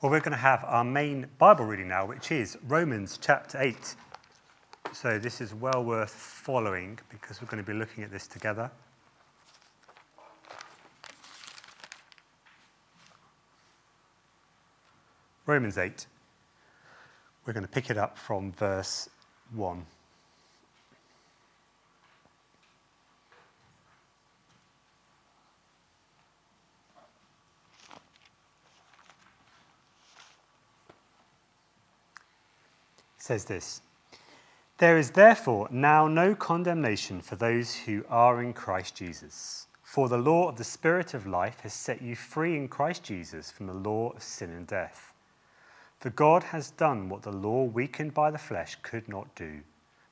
Well, we're going to have our main Bible reading now, which is Romans chapter 8. So this is well worth following because we're going to be looking at this together. Romans 8. We're going to pick it up from verse 1. Says this There is therefore now no condemnation for those who are in Christ Jesus. For the law of the Spirit of life has set you free in Christ Jesus from the law of sin and death. For God has done what the law, weakened by the flesh, could not do,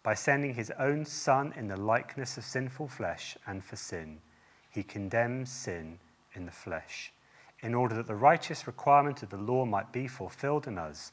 by sending his own Son in the likeness of sinful flesh, and for sin, he condemns sin in the flesh, in order that the righteous requirement of the law might be fulfilled in us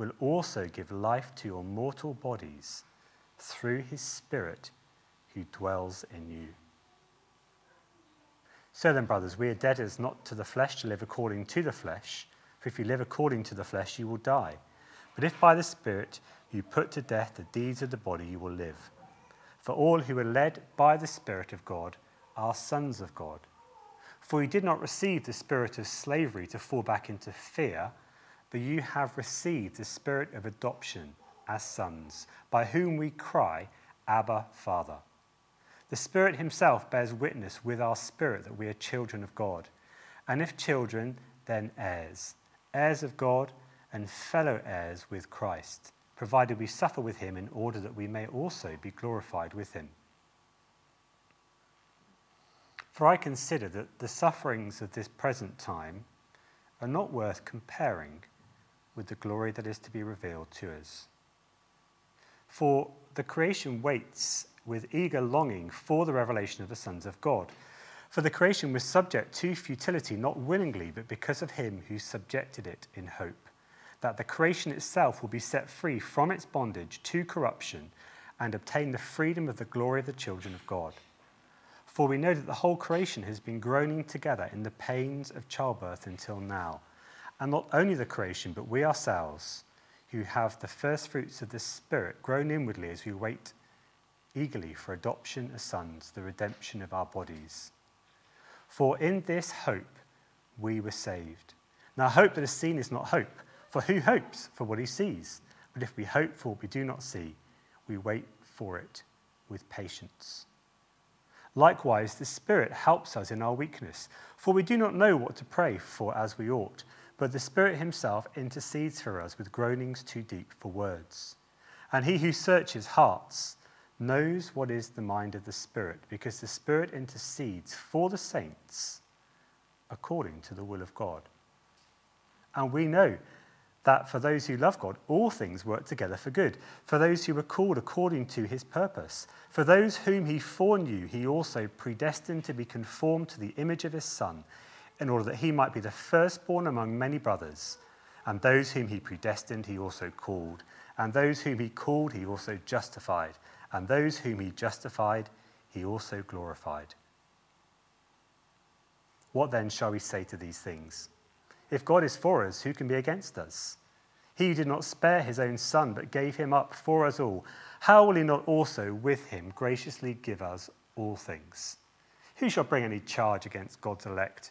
will also give life to your mortal bodies through his Spirit who dwells in you. So then, brothers, we are debtors not to the flesh to live according to the flesh, for if you live according to the flesh, you will die. But if by the Spirit you put to death the deeds of the body, you will live. For all who are led by the Spirit of God are sons of God. For you did not receive the spirit of slavery to fall back into fear but you have received the spirit of adoption as sons, by whom we cry, Abba, Father. The Spirit Himself bears witness with our spirit that we are children of God. And if children, then heirs, heirs of God and fellow heirs with Christ, provided we suffer with Him in order that we may also be glorified with Him. For I consider that the sufferings of this present time are not worth comparing with the glory that is to be revealed to us. For the creation waits with eager longing for the revelation of the sons of God. For the creation was subject to futility, not willingly, but because of him who subjected it in hope, that the creation itself will be set free from its bondage to corruption and obtain the freedom of the glory of the children of God. For we know that the whole creation has been groaning together in the pains of childbirth until now. And not only the creation, but we ourselves, who have the first fruits of the Spirit, groan inwardly as we wait eagerly for adoption as sons, the redemption of our bodies. For in this hope we were saved. Now, hope that is seen is not hope, for who hopes for what he sees? But if we hope for what we do not see, we wait for it with patience. Likewise, the Spirit helps us in our weakness, for we do not know what to pray for as we ought but the Spirit Himself intercedes for us with groanings too deep for words. And He who searches hearts knows what is the mind of the Spirit, because the Spirit intercedes for the saints according to the will of God. And we know that for those who love God, all things work together for good, for those who are called according to his purpose. For those whom he foreknew, he also predestined to be conformed to the image of his Son in order that he might be the firstborn among many brothers. And those whom he predestined, he also called. And those whom he called, he also justified. And those whom he justified, he also glorified. What then shall we say to these things? If God is for us, who can be against us? He did not spare his own son, but gave him up for us all. How will he not also with him graciously give us all things? Who shall bring any charge against God's elect?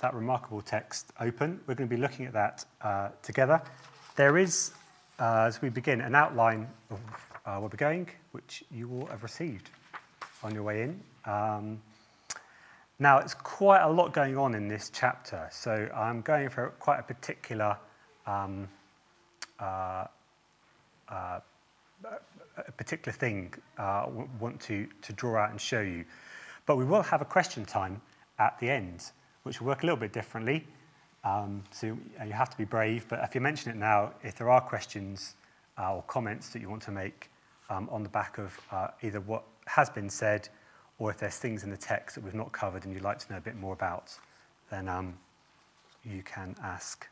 that remarkable text open. We're going to be looking at that uh, together. There is, uh, as we begin, an outline of uh, where we're going, which you will have received on your way in. Um, now, it's quite a lot going on in this chapter, so I'm going for quite a particular um, uh, uh, a particular thing uh, want to, to draw out and show you. But we will have a question time at the end, which will work a little bit differently. Um, so you have to be brave, but if you mention it now, if there are questions uh, or comments that you want to make um, on the back of uh, either what has been said or if there's things in the text that we've not covered and you'd like to know a bit more about, then um, you can ask.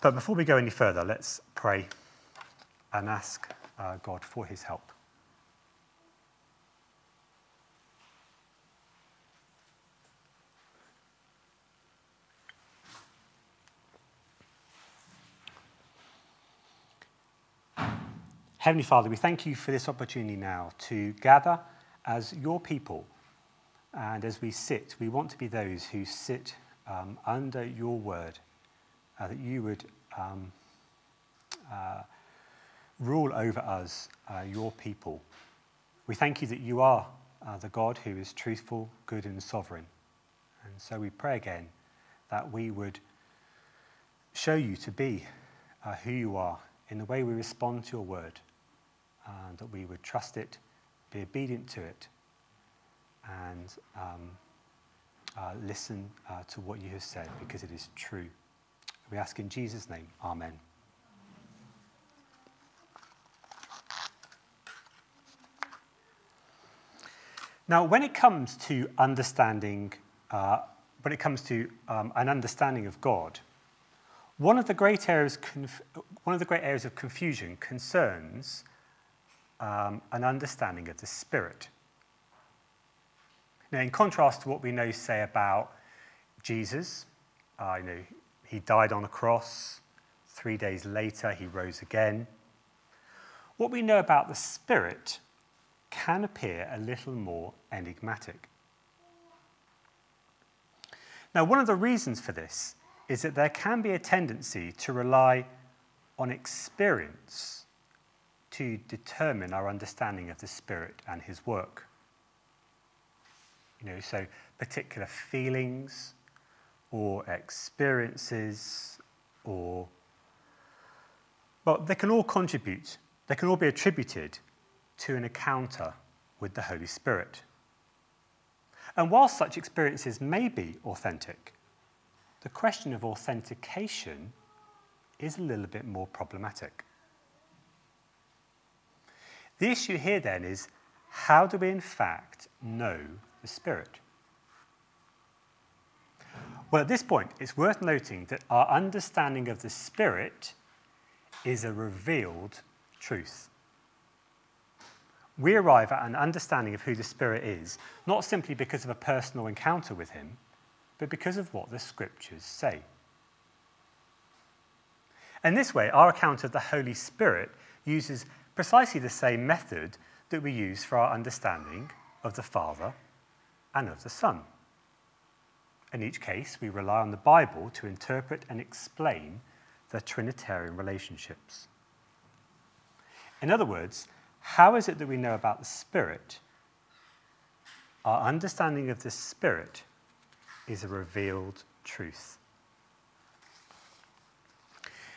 But before we go any further, let's pray and ask uh, God for his help. Heavenly Father, we thank you for this opportunity now to gather as your people. And as we sit, we want to be those who sit um, under your word, uh, that you would um, uh, rule over us, uh, your people. We thank you that you are uh, the God who is truthful, good, and sovereign. And so we pray again that we would show you to be uh, who you are in the way we respond to your word and that we would trust it, be obedient to it, and um, uh, listen uh, to what you have said because it is true. We ask in Jesus' name, Amen. Now, when it comes to understanding, uh, when it comes to um, an understanding of God, one of the great areas, one of the great areas of confusion concerns um, an understanding of the Spirit. Now, in contrast to what we know, say, about Jesus, uh, you know, he died on a cross, three days later, he rose again. What we know about the Spirit can appear a little more enigmatic. Now, one of the reasons for this is that there can be a tendency to rely on experience to determine our understanding of the Spirit and His work. You know, so particular feelings or experiences or, well, they can all contribute, they can all be attributed to an encounter with the Holy Spirit. And while such experiences may be authentic, the question of authentication is a little bit more problematic. The issue here then is how do we in fact know the Spirit? Well, at this point, it's worth noting that our understanding of the Spirit is a revealed truth. We arrive at an understanding of who the Spirit is, not simply because of a personal encounter with Him, but because of what the Scriptures say. In this way, our account of the Holy Spirit uses precisely the same method that we use for our understanding of the Father and of the Son. In each case, we rely on the Bible to interpret and explain the Trinitarian relationships. In other words, how is it that we know about the Spirit? Our understanding of the Spirit is a revealed truth.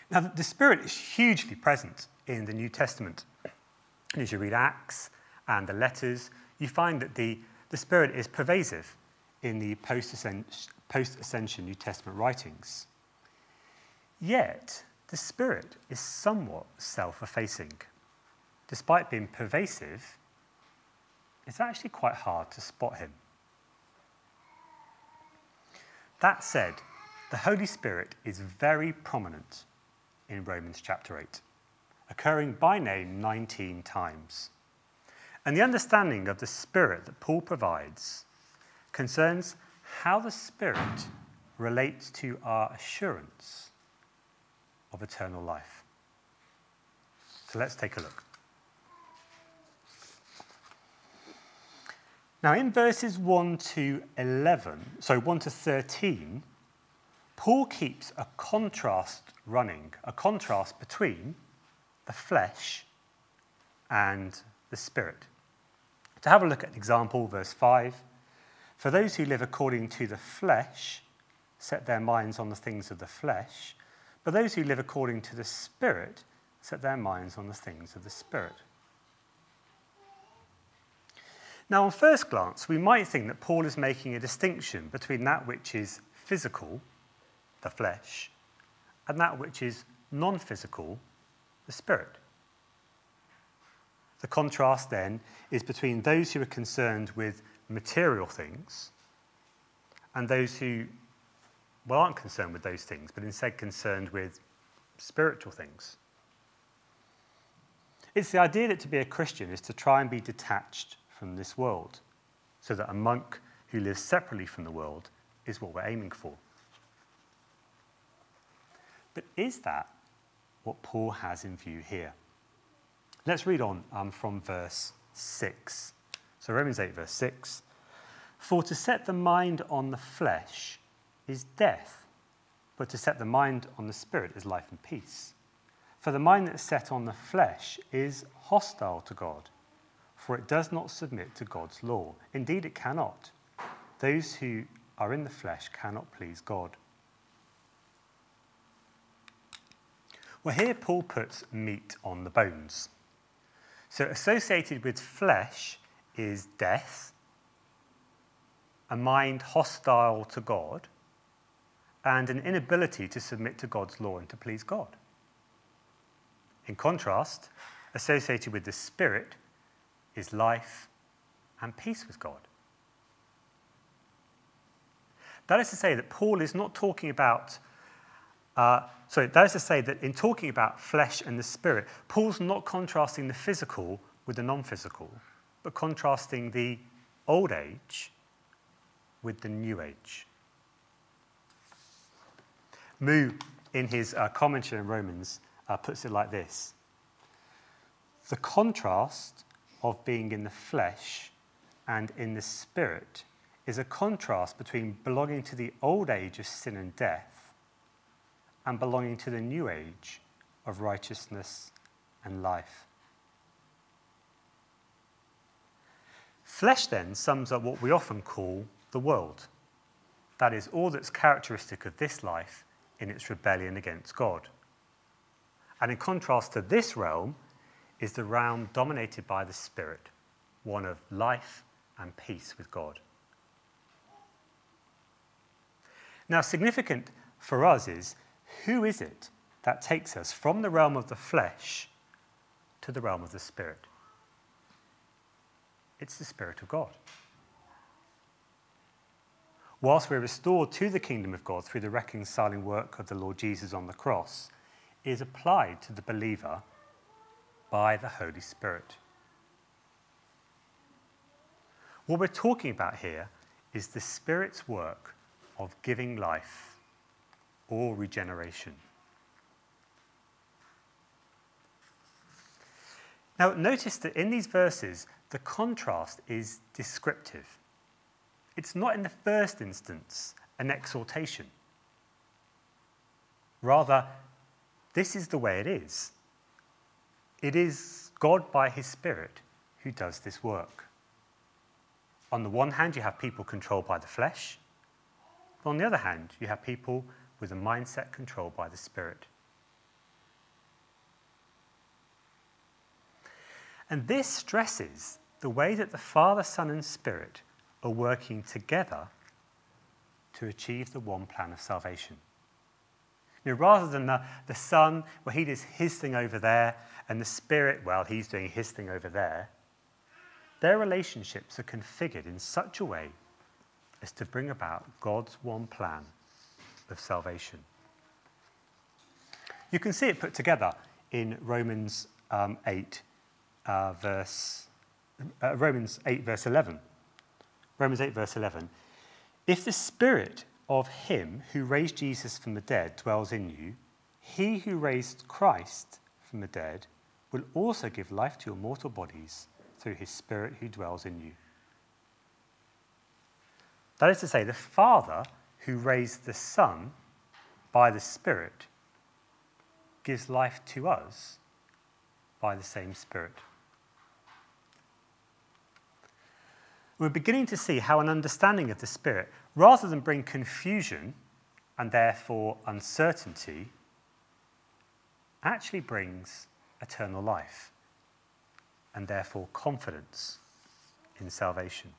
Now, the Spirit is hugely present in the New Testament. And as you read Acts and the letters, you find that the, the Spirit is pervasive in the post ascension New Testament writings. Yet, the Spirit is somewhat self effacing. Despite being pervasive, it's actually quite hard to spot him. That said, the Holy Spirit is very prominent in Romans chapter 8, occurring by name 19 times. And the understanding of the Spirit that Paul provides concerns how the Spirit relates to our assurance of eternal life. So let's take a look. Now, in verses 1 to 11, so 1 to 13, Paul keeps a contrast running, a contrast between the flesh and the spirit. To have a look at an example, verse 5 For those who live according to the flesh set their minds on the things of the flesh, but those who live according to the Spirit set their minds on the things of the Spirit. Now, on first glance, we might think that Paul is making a distinction between that which is physical, the flesh, and that which is non physical, the spirit. The contrast then is between those who are concerned with material things and those who well, aren't concerned with those things, but instead concerned with spiritual things. It's the idea that to be a Christian is to try and be detached from this world, so that a monk who lives separately from the world is what we're aiming for. But is that what Paul has in view here? Let's read on um, from verse 6. So, Romans 8, verse 6. For to set the mind on the flesh is death, but to set the mind on the spirit is life and peace. For the mind that is set on the flesh is hostile to God, for it does not submit to God's law. Indeed, it cannot. Those who are in the flesh cannot please God. Well, here Paul puts meat on the bones. So, associated with flesh is death, a mind hostile to God, and an inability to submit to God's law and to please God. In contrast, associated with the Spirit is life and peace with God. That is to say that Paul is not talking about, uh, sorry, that is to say that in talking about flesh and the spirit, Paul's not contrasting the physical with the non physical, but contrasting the old age with the new age. Moo, in his uh, commentary on Romans, uh, puts it like this The contrast of being in the flesh and in the spirit is a contrast between belonging to the old age of sin and death and belonging to the new age of righteousness and life. Flesh then sums up what we often call the world. That is, all that's characteristic of this life in its rebellion against God. And in contrast to this realm is the realm dominated by the Spirit, one of life and peace with God. Now, significant for us is who is it that takes us from the realm of the flesh to the realm of the Spirit? It's the Spirit of God whilst we're restored to the kingdom of God through the reconciling work of the Lord Jesus on the cross, is applied to the believer by the Holy Spirit. What we're talking about here is the Spirit's work of giving life or regeneration. Now, notice that in these verses, the contrast is descriptive. It's not in the first instance an exhortation. Rather, this is the way it is. It is God by His Spirit who does this work. On the one hand, you have people controlled by the flesh. On the other hand, you have people with a mindset controlled by the Spirit. And this stresses the way that the Father, Son, and Spirit are working together to achieve the one plan of salvation. Know, rather than the, the Son, well, he does his thing over there, and the Spirit, well, he's doing his thing over there, their relationships are configured in such a way as to bring about God's one plan of salvation. You can see it put together in Romans um, 8, uh, verse, uh, Romans 8, verse 11. Romans 8, verse 11. If the Spirit of him who raised Jesus from the dead dwells in you, he who raised Christ from the dead will also give life to your mortal bodies through his Spirit who dwells in you. That is to say, the Father who raised the Son by the Spirit gives life to us by the same Spirit. We're beginning to see how an understanding of the Spirit, rather than bring confusion and therefore uncertainty, actually brings eternal life and therefore confidence in salvation.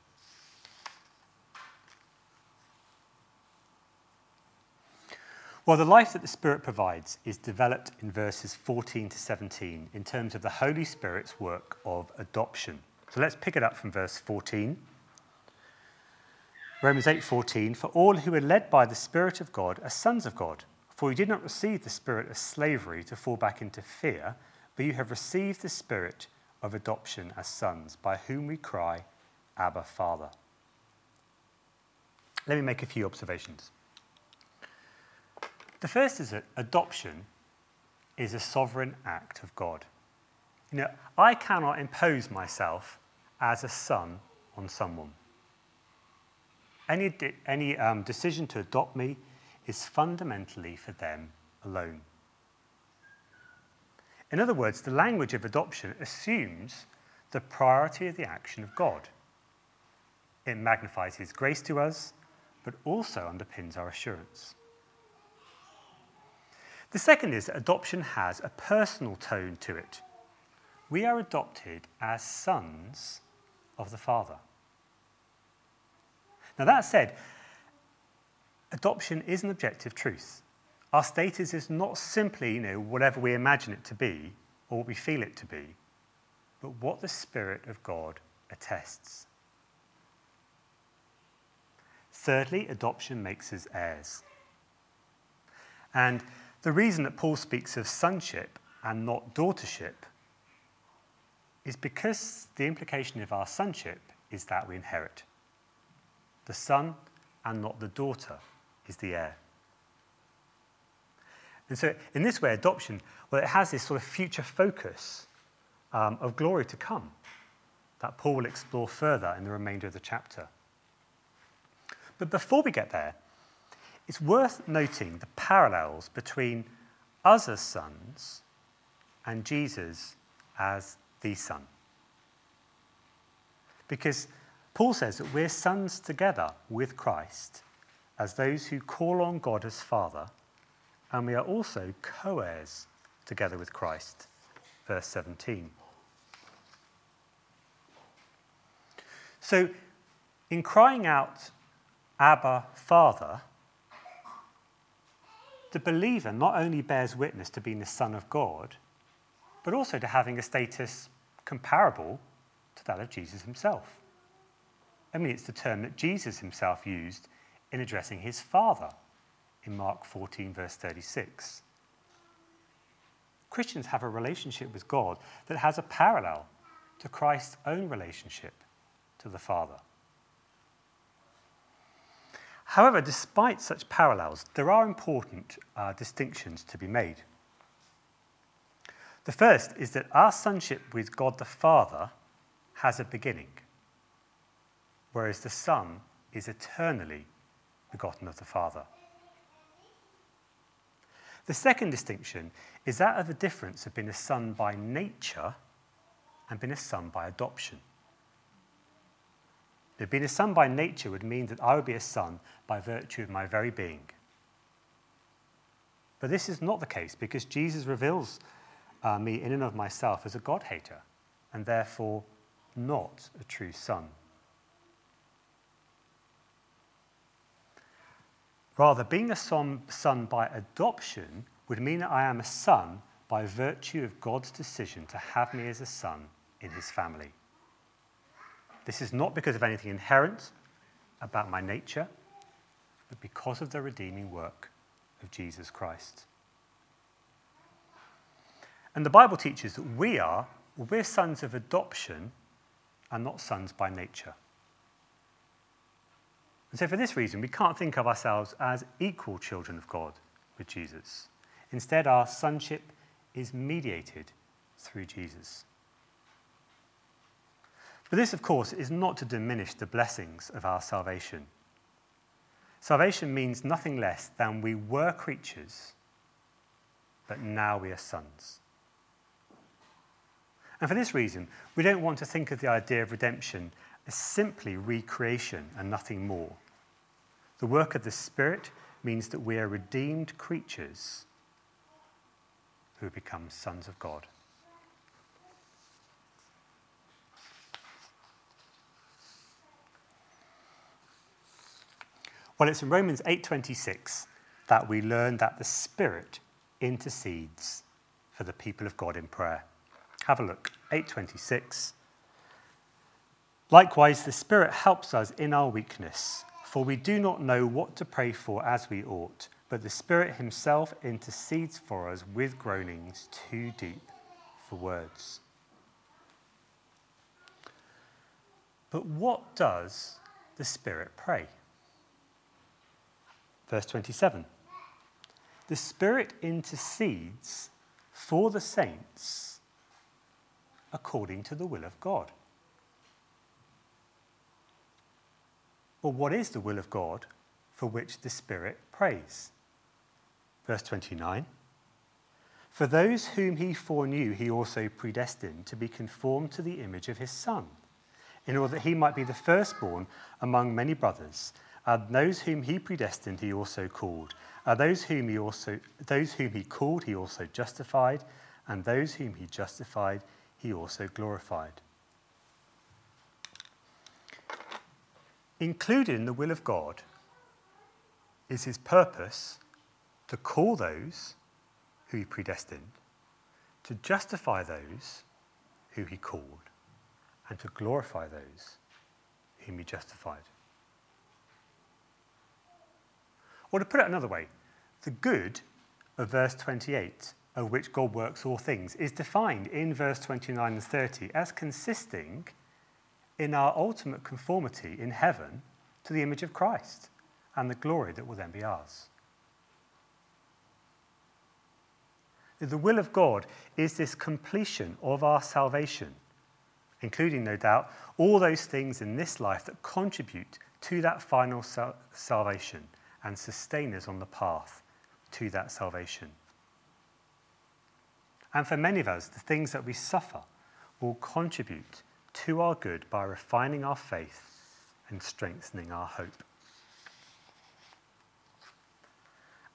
Well, the life that the Spirit provides is developed in verses 14 to 17 in terms of the Holy Spirit's work of adoption. So let's pick it up from verse 14. Romans 8:14 For all who are led by the Spirit of God are sons of God. For you did not receive the spirit of slavery to fall back into fear, but you have received the spirit of adoption as sons, by whom we cry, Abba, Father. Let me make a few observations. The first is that adoption is a sovereign act of God. You know, I cannot impose myself as a son on someone. Any, any um, decision to adopt me is fundamentally for them alone. In other words, the language of adoption assumes the priority of the action of God. It magnifies His grace to us, but also underpins our assurance. The second is that adoption has a personal tone to it. We are adopted as sons of the Father. Now, that said, adoption is an objective truth. Our status is not simply, you know, whatever we imagine it to be or what we feel it to be, but what the Spirit of God attests. Thirdly, adoption makes us heirs. And the reason that Paul speaks of sonship and not daughtership is because the implication of our sonship is that we inherit. The son and not the daughter is the heir. And so, in this way, adoption, well, it has this sort of future focus um, of glory to come that Paul will explore further in the remainder of the chapter. But before we get there, it's worth noting the parallels between us as sons and Jesus as the Son. Because Paul says that we're sons together with Christ as those who call on God as Father, and we are also co heirs together with Christ. Verse 17. So, in crying out, Abba, Father, the believer not only bears witness to being the Son of God, but also to having a status comparable to that of Jesus himself. I mean, it's the term that Jesus himself used in addressing his Father in Mark 14, verse 36. Christians have a relationship with God that has a parallel to Christ's own relationship to the Father. However, despite such parallels, there are important uh, distinctions to be made. The first is that our sonship with God the Father has a beginning, whereas the Son is eternally begotten of the Father. The second distinction is that of the difference of being a son by nature and being a son by adoption. Being a son by nature would mean that I would be a son by virtue of my very being. But this is not the case because Jesus reveals uh, me in and of myself as a God hater and therefore not a true son. Rather, being a son, son by adoption would mean that I am a son by virtue of God's decision to have me as a son in his family. This is not because of anything inherent about my nature, but because of the redeeming work of Jesus Christ. And the Bible teaches that we are, we're sons of adoption and not sons by nature. And so, for this reason, we can't think of ourselves as equal children of God with Jesus. Instead, our sonship is mediated through Jesus. But this, of course, is not to diminish the blessings of our salvation. Salvation means nothing less than we were creatures, but now we are sons. And for this reason, we don't want to think of the idea of redemption as simply recreation and nothing more. The work of the Spirit means that we are redeemed creatures who become sons of God. Well, it's in Romans 8:26 that we learn that the Spirit intercedes for the people of God in prayer. Have a look. 826. Likewise, the Spirit helps us in our weakness, for we do not know what to pray for as we ought, but the Spirit Himself intercedes for us with groanings too deep for words. But what does the Spirit pray? Verse 27 The Spirit intercedes for the saints according to the will of God. Well, what is the will of God for which the Spirit prays? Verse 29 For those whom he foreknew, he also predestined to be conformed to the image of his Son, in order that he might be the firstborn among many brothers. And those whom he predestined, he also called. And those whom he also those whom he called, he also justified. And those whom he justified, he also glorified. Included in the will of God is his purpose to call those who he predestined, to justify those who he called, and to glorify those whom he justified. Or to put it another way, the good of verse 28 of which God works all things, is defined in verse 29 and 30 as consisting in our ultimate conformity in heaven to the image of Christ and the glory that will then be ours. The will of God is this completion of our salvation, including, no doubt, all those things in this life that contribute to that final salvation and sustain us on the path to that salvation. And for many of us, the things that we suffer will contribute to our good by refining our faith and strengthening our hope.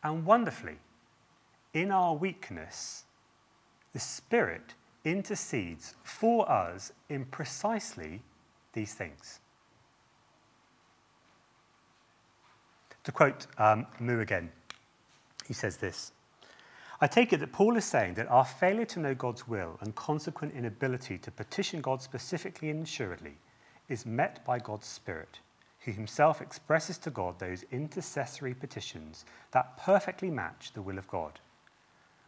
And wonderfully, in our weakness, the Spirit intercedes for us in precisely these things. To quote um, Moo again, he says this I take it that Paul is saying that our failure to know God's will and consequent inability to petition God specifically and assuredly is met by God's Spirit, who himself expresses to God those intercessory petitions that perfectly match the will of God.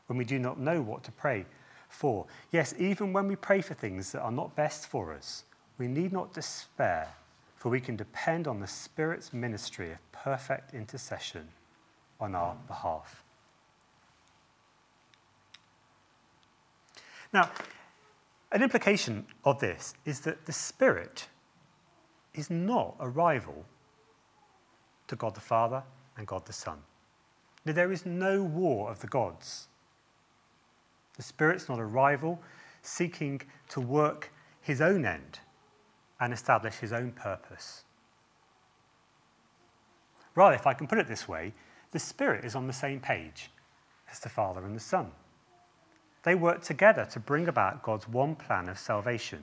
When we do not know what to pray for, yes, even when we pray for things that are not best for us, we need not despair, for we can depend on the Spirit's ministry of perfect intercession on our behalf. Now, an implication of this is that the Spirit is not a rival to God the Father and God the Son. There is no war of the gods. The Spirit's not a rival seeking to work his own end and establish his own purpose. Rather, if I can put it this way, the Spirit is on the same page as the Father and the Son. They work together to bring about God's one plan of salvation.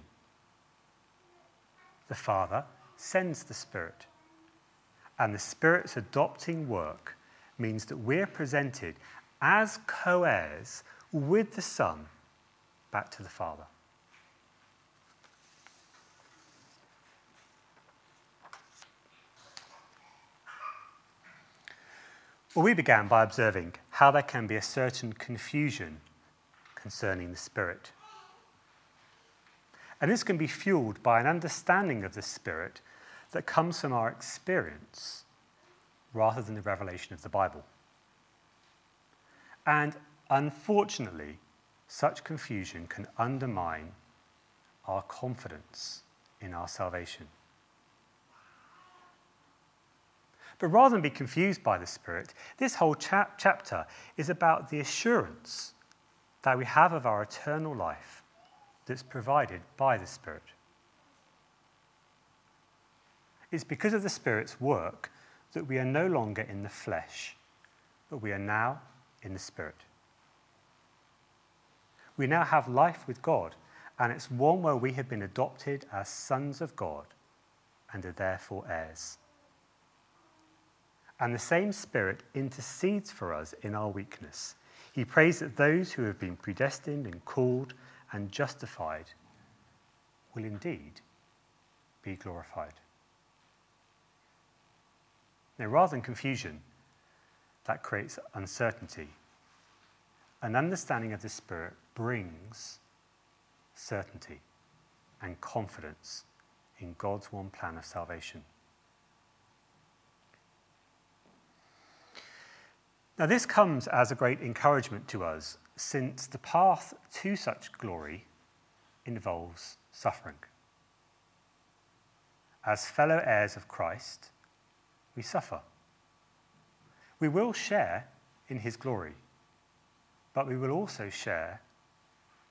the Father sends the Spirit. And the Spirit's adopting work means that we're presented as co heirs with the Son back to the Father. Well, we began by observing how there can be a certain confusion concerning the Spirit. And this can be fueled by an understanding of the Spirit that comes from our experience rather than the revelation of the Bible. And unfortunately, such confusion can undermine our confidence in our salvation. But rather than be confused by the Spirit, this whole chap- chapter is about the assurance that we have of our eternal life that's provided by the Spirit. It's because of the Spirit's work that we are no longer in the flesh, but we are now in the Spirit. We now have life with God, and it's one where we have been adopted as sons of God and are therefore heirs. And the same Spirit intercedes for us in our weakness. He prays that those who have been predestined and called and justified will indeed be glorified. Now, rather than confusion, that creates uncertainty. An understanding of the Spirit brings certainty and confidence in God's one plan of salvation. Now, this comes as a great encouragement to us since the path to such glory involves suffering. As fellow heirs of Christ, we suffer. We will share in his glory, but we will also share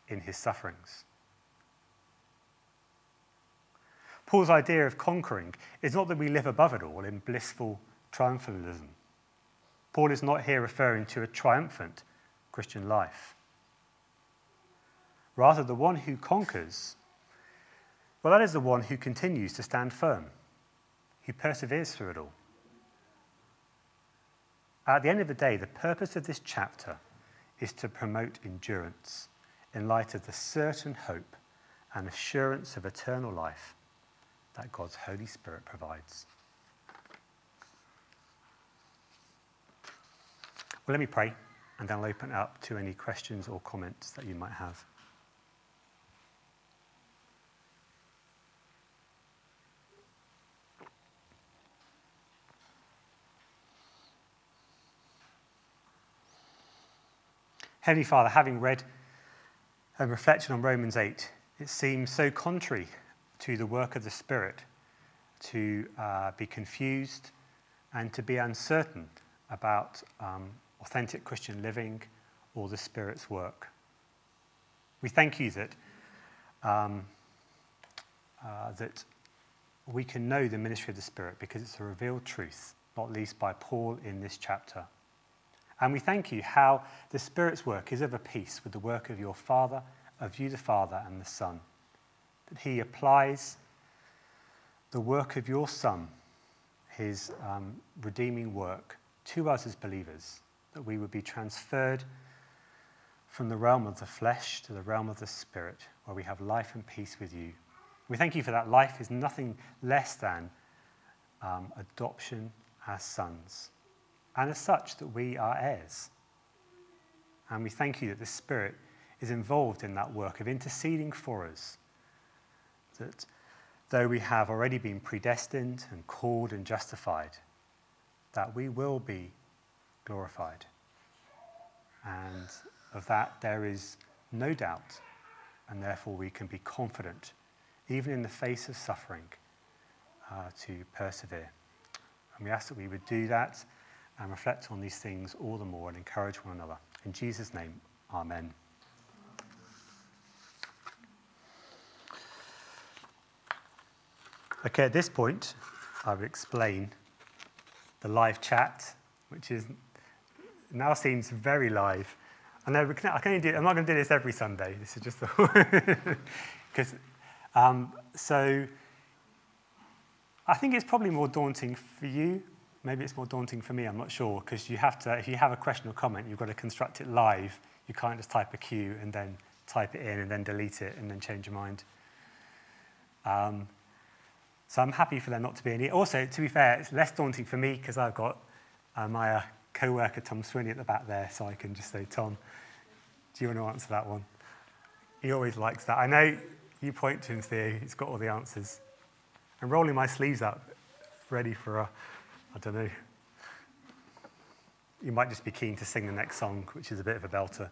in his sufferings. Paul's idea of conquering is not that we live above it all in blissful triumphalism. Paul is not here referring to a triumphant Christian life. Rather, the one who conquers, well, that is the one who continues to stand firm, who perseveres through it all. At the end of the day, the purpose of this chapter is to promote endurance in light of the certain hope and assurance of eternal life that God's Holy Spirit provides. Well, let me pray, and then I'll open it up to any questions or comments that you might have. Heavenly Father, having read and reflected on Romans 8, it seems so contrary to the work of the Spirit to uh, be confused and to be uncertain about um, authentic Christian living or the Spirit's work. We thank you that, um, uh, that we can know the ministry of the Spirit because it's a revealed truth, not least by Paul in this chapter. And we thank you how the Spirit's work is of a piece with the work of your Father, of you the Father and the Son. That he applies the work of your Son, his um, redeeming work, to us as believers that we would be transferred from the realm of the flesh to the realm of the spirit, where we have life and peace with you. We thank you for that. Life is nothing less than um, adoption as sons, and as such, that we are heirs. And we thank you that the Spirit is involved in that work of interceding for us. That though we have already been predestined and called and justified, that we will be glorified. And of that, there is no doubt, and therefore we can be confident, even in the face of suffering, uh, to persevere. And we ask that we would do that and reflect on these things all the more and encourage one another. In Jesus' name, Amen. Okay, at this point, I will explain the live chat, which is now seems very live. I know can, I can only do, I'm not going to do this every Sunday. This is just because. um, so I think it's probably more daunting for you. Maybe it's more daunting for me, I'm not sure, because you have to, if you have a question or comment, you've got to construct it live. You can't just type a cue and then type it in and then delete it and then change your mind. Um, so I'm happy for there not to be any. Also, to be fair, it's less daunting for me because I've got uh, my uh, co-worker Tom Swinney at the back there, so I can just say, Tom, do you want to answer that one? He always likes that. I know you point to him, Theo, he's got all the answers. I'm rolling my sleeves up, ready for a, I don't know. You might just be keen to sing the next song, which is a bit of a belter.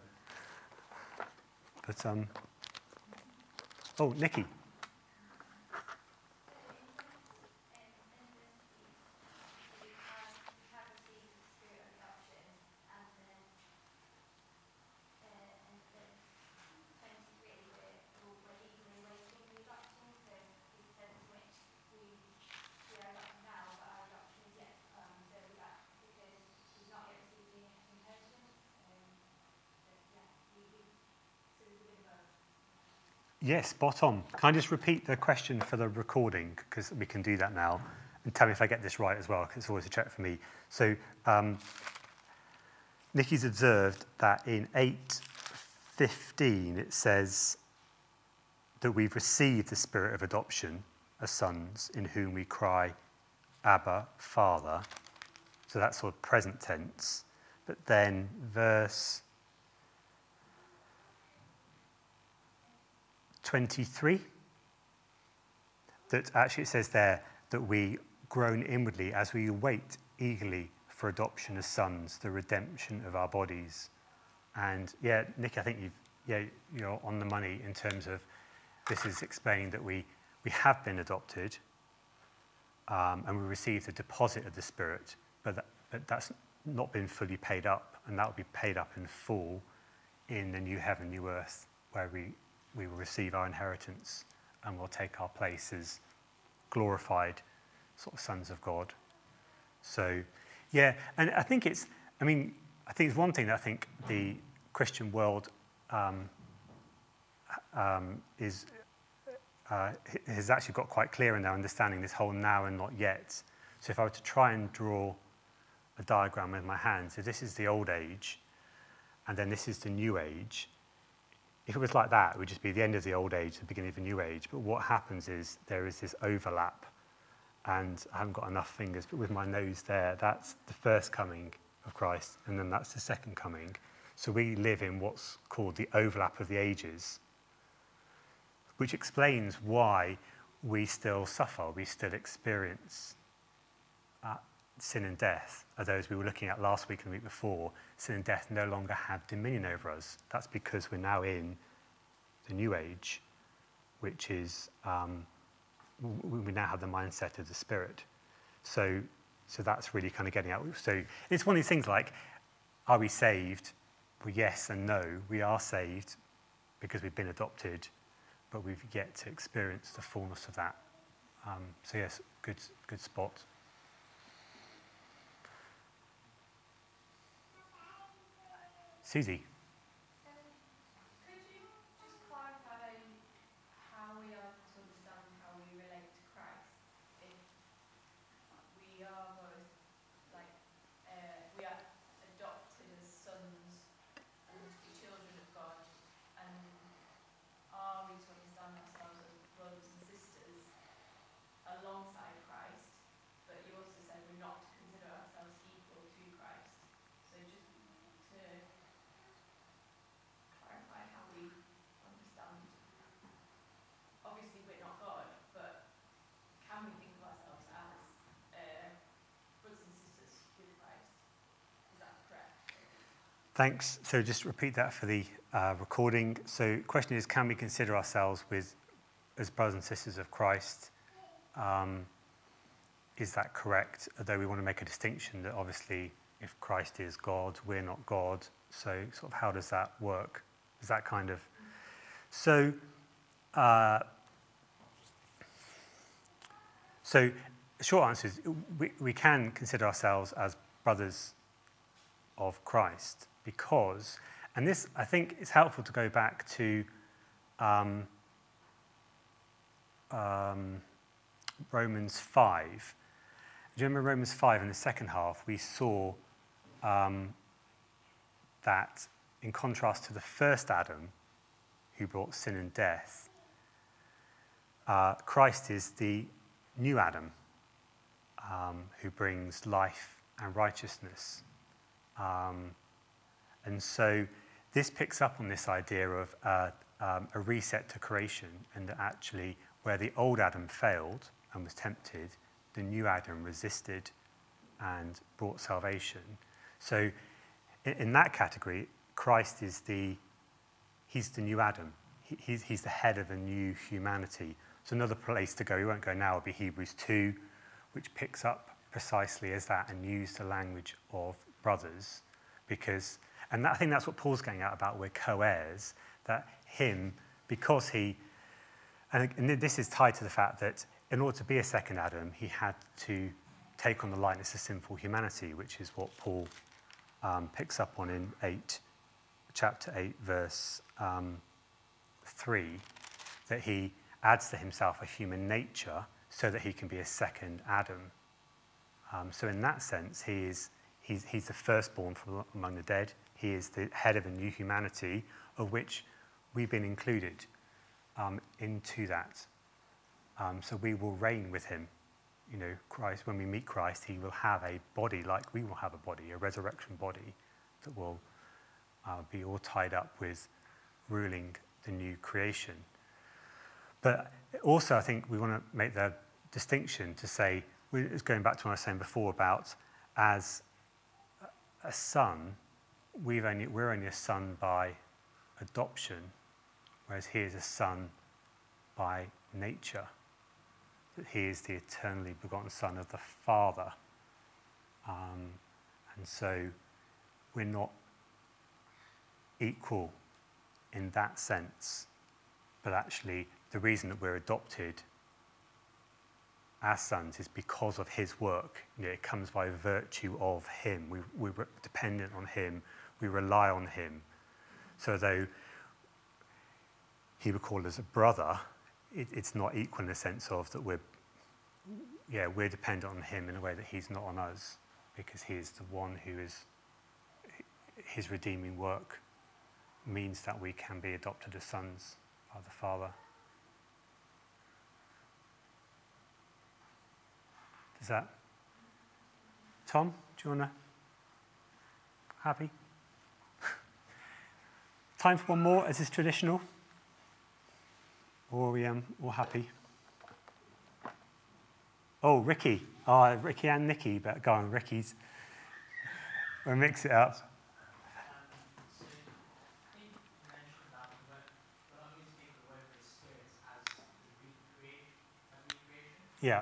But, um, oh, Nikki. Yes, spot on. Can I just repeat the question for the recording? Because we can do that now. And tell me if I get this right as well, because it's always a check for me. So, um, Nikki's observed that in 8.15 it says that we've received the spirit of adoption as sons in whom we cry, Abba, Father. So that's sort of present tense. But then verse 23, that actually it says there that we groan inwardly as we wait eagerly for adoption as sons, the redemption of our bodies. And yeah, Nick, I think you've, yeah, you're on the money in terms of this is explaining that we, we have been adopted um, and we received the deposit of the Spirit, but, that, but that's not been fully paid up, and that will be paid up in full in the new heaven, new earth, where we we will receive our inheritance and we'll take our place as glorified sort of sons of God. So, yeah, and I think it's, I mean, I think it's one thing that I think the Christian world um, um, is uh, has actually got quite clear in their understanding this whole now and not yet. So if I were to try and draw a diagram with my hand, so this is the old age, and then this is the new age, if it was like that, it would just be the end of the old age, the beginning of the new age. But what happens is there is this overlap, and I haven't got enough fingers, but with my nose there, that's the first coming of Christ, and then that's the second coming. So we live in what's called the overlap of the ages, which explains why we still suffer, we still experience sin and death, although as we were looking at last week and the week before, sin and death no longer have dominion over us. That's because we're now in the new age, which is um, we now have the mindset of the spirit. So, so that's really kind of getting out. So it's one of these things like, are we saved? Well, yes and no. We are saved because we've been adopted, but we've yet to experience the fullness of that. Um, so yes, good, good spot. Susie. Thanks. So just repeat that for the uh, recording. So question is, can we consider ourselves with as brothers and sisters of Christ? Um, is that correct? Although we want to make a distinction that obviously if Christ is God, we're not God. So sort of how does that work? Is that kind of so? Uh, so short answer is we, we can consider ourselves as brothers of Christ because, and this I think is helpful to go back to um, um, Romans 5. Do you remember Romans 5 in the second half? We saw um, that in contrast to the first Adam, who brought sin and death, uh, Christ is the new Adam um, who brings life and righteousness. Um, and so this picks up on this idea of uh, um, a reset to creation, and that actually, where the old Adam failed and was tempted, the new Adam resisted and brought salvation. So, in, in that category, Christ is the he's the new Adam. He, he's, he's the head of a new humanity. So another place to go, we won't go now, would be Hebrews 2, which picks up precisely as that and use the language of brothers. Because, and that, I think that's what Paul's getting at about we're co-heirs, that him, because he, and, and this is tied to the fact that in order to be a second Adam, he had to take on the likeness of sinful humanity, which is what Paul um, picks up on in 8, chapter 8, verse um, 3, that he adds to himself a human nature so that he can be a second Adam. Um, so, in that sense, he is, he's, he's the firstborn from among the dead. He is the head of a new humanity, of which we've been included um, into that. Um, so, we will reign with him. You know, Christ, when we meet Christ, he will have a body like we will have a body, a resurrection body that will uh, be all tied up with ruling the new creation. But also, I think we want to make the distinction to say, it's going back to what I was saying before about as a son, we've only, we're only a son by adoption, whereas he is a son by nature. That he is the eternally begotten son of the Father. Um, and so we're not equal in that sense, but actually the reason that we're adopted as sons is because of his work. You know, it comes by virtue of him. We, we're dependent on him. We rely on him. So though he would call us a brother, it, it's not equal in the sense of that we're, yeah, we're dependent on him in a way that he's not on us because he is the one who is, his redeeming work means that we can be adopted as sons by the Father. Is that Tom? Do you want to? Happy? Time for one more, as is traditional? Or we um, all happy? Oh, Ricky. Oh, Ricky and Nikki, but go on, Ricky's. We'll mix it up. Yeah.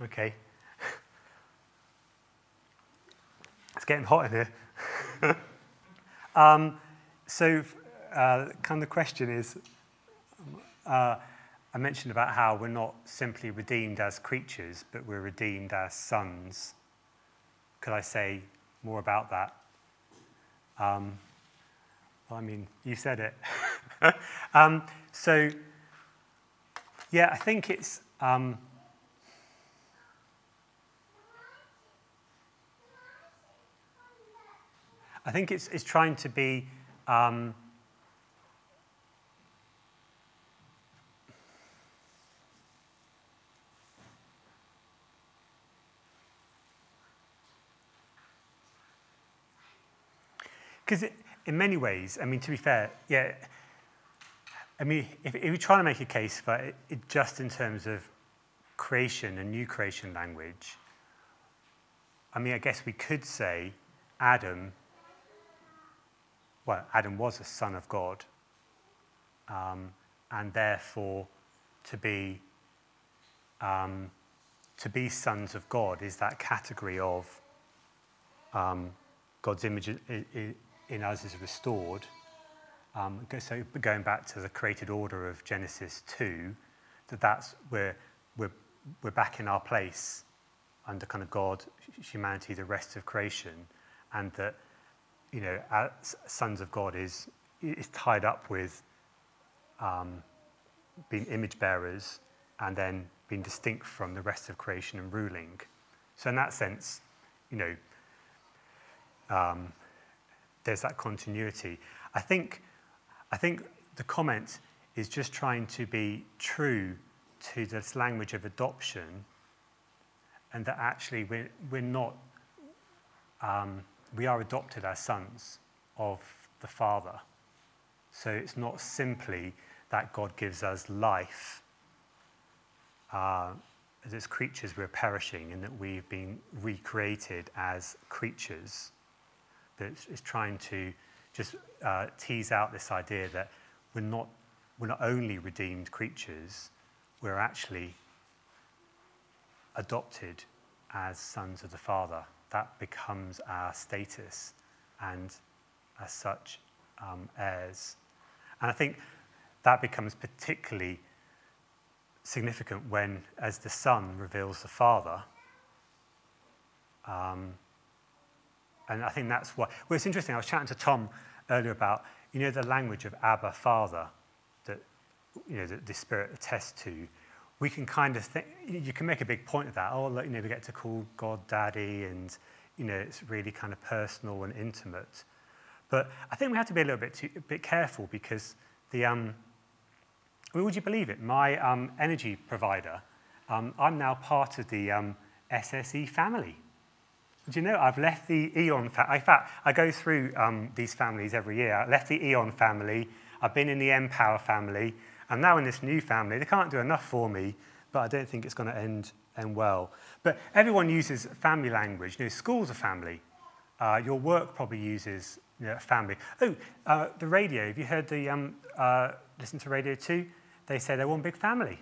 Okay. it's getting hot in here. um, so, uh, kind of the question is uh, I mentioned about how we're not simply redeemed as creatures, but we're redeemed as sons. Could I say more about that? Um, well, I mean, you said it. um, so, yeah, I think it's. Um, I think it's, it's trying to be um, because in many ways, I mean, to be fair, yeah, I mean, if, if you're trying to make a case for it, it just in terms of creation and new creation language, I mean, I guess we could say Adam well, Adam was a son of God, um, and therefore to be um, to be sons of God is that category of um, God's image in, us is restored, um, so going back to the created order of Genesis 2, that that's where we're, we're back in our place under kind of God, humanity, the rest of creation, and that, you know, as sons of God is, is tied up with um, being image bearers and then being distinct from the rest of creation and ruling. So in that sense, you know, um, there's that continuity. I think, I think the comment is just trying to be true to this language of adoption and that actually we're, we're not, um, we are adopted as sons of the Father. So it's not simply that God gives us life. Uh, as creatures, we're perishing and that we've been recreated as creatures. But it's, it's trying to just uh, tease out this idea that we're not, we're not only redeemed creatures, we're actually adopted as sons of the Father. That becomes our status, and as such, um, heirs. And I think that becomes particularly significant when, as the Son reveals the Father. Um, and I think that's what. Well, it's interesting. I was chatting to Tom earlier about, you know, the language of Abba, Father, that, you know, that the Spirit attests to. We can kind of think, you can make a big point of that. Oh, you know, we get to call God Daddy, and, you know, it's really kind of personal and intimate. But I think we have to be a little bit, too, a bit careful because the, um, well, would you believe it? My um, energy provider, um, I'm now part of the um, SSE family. Do you know, I've left the E.ON family. In fact, I go through um, these families every year. I left the E.ON family, I've been in the npower family, I'm now in this new family. They can't do enough for me, but I don't think it's going to end, end well. But everyone uses family language. You know, school's a family. Uh, your work probably uses you know, family. Oh, uh, the radio. Have you heard the um, uh, listen to Radio 2? They say they're one big family.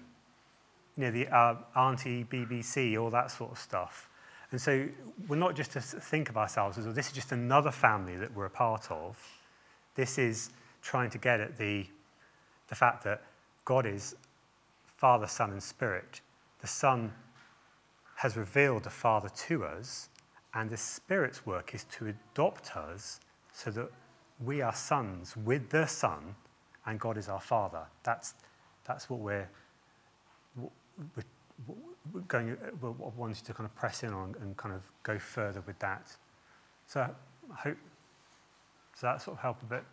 You know, the uh, Auntie, BBC, all that sort of stuff. And so we're not just to think of ourselves as, well, this is just another family that we're a part of. This is trying to get at the, the fact that God is Father, Son, and Spirit. The Son has revealed the Father to us, and the Spirit's work is to adopt us so that we are sons with the Son, and God is our Father. That's, that's what we're, we're, going, we wanting to kind of press in on and kind of go further with that. So I hope, does that sort of help a bit?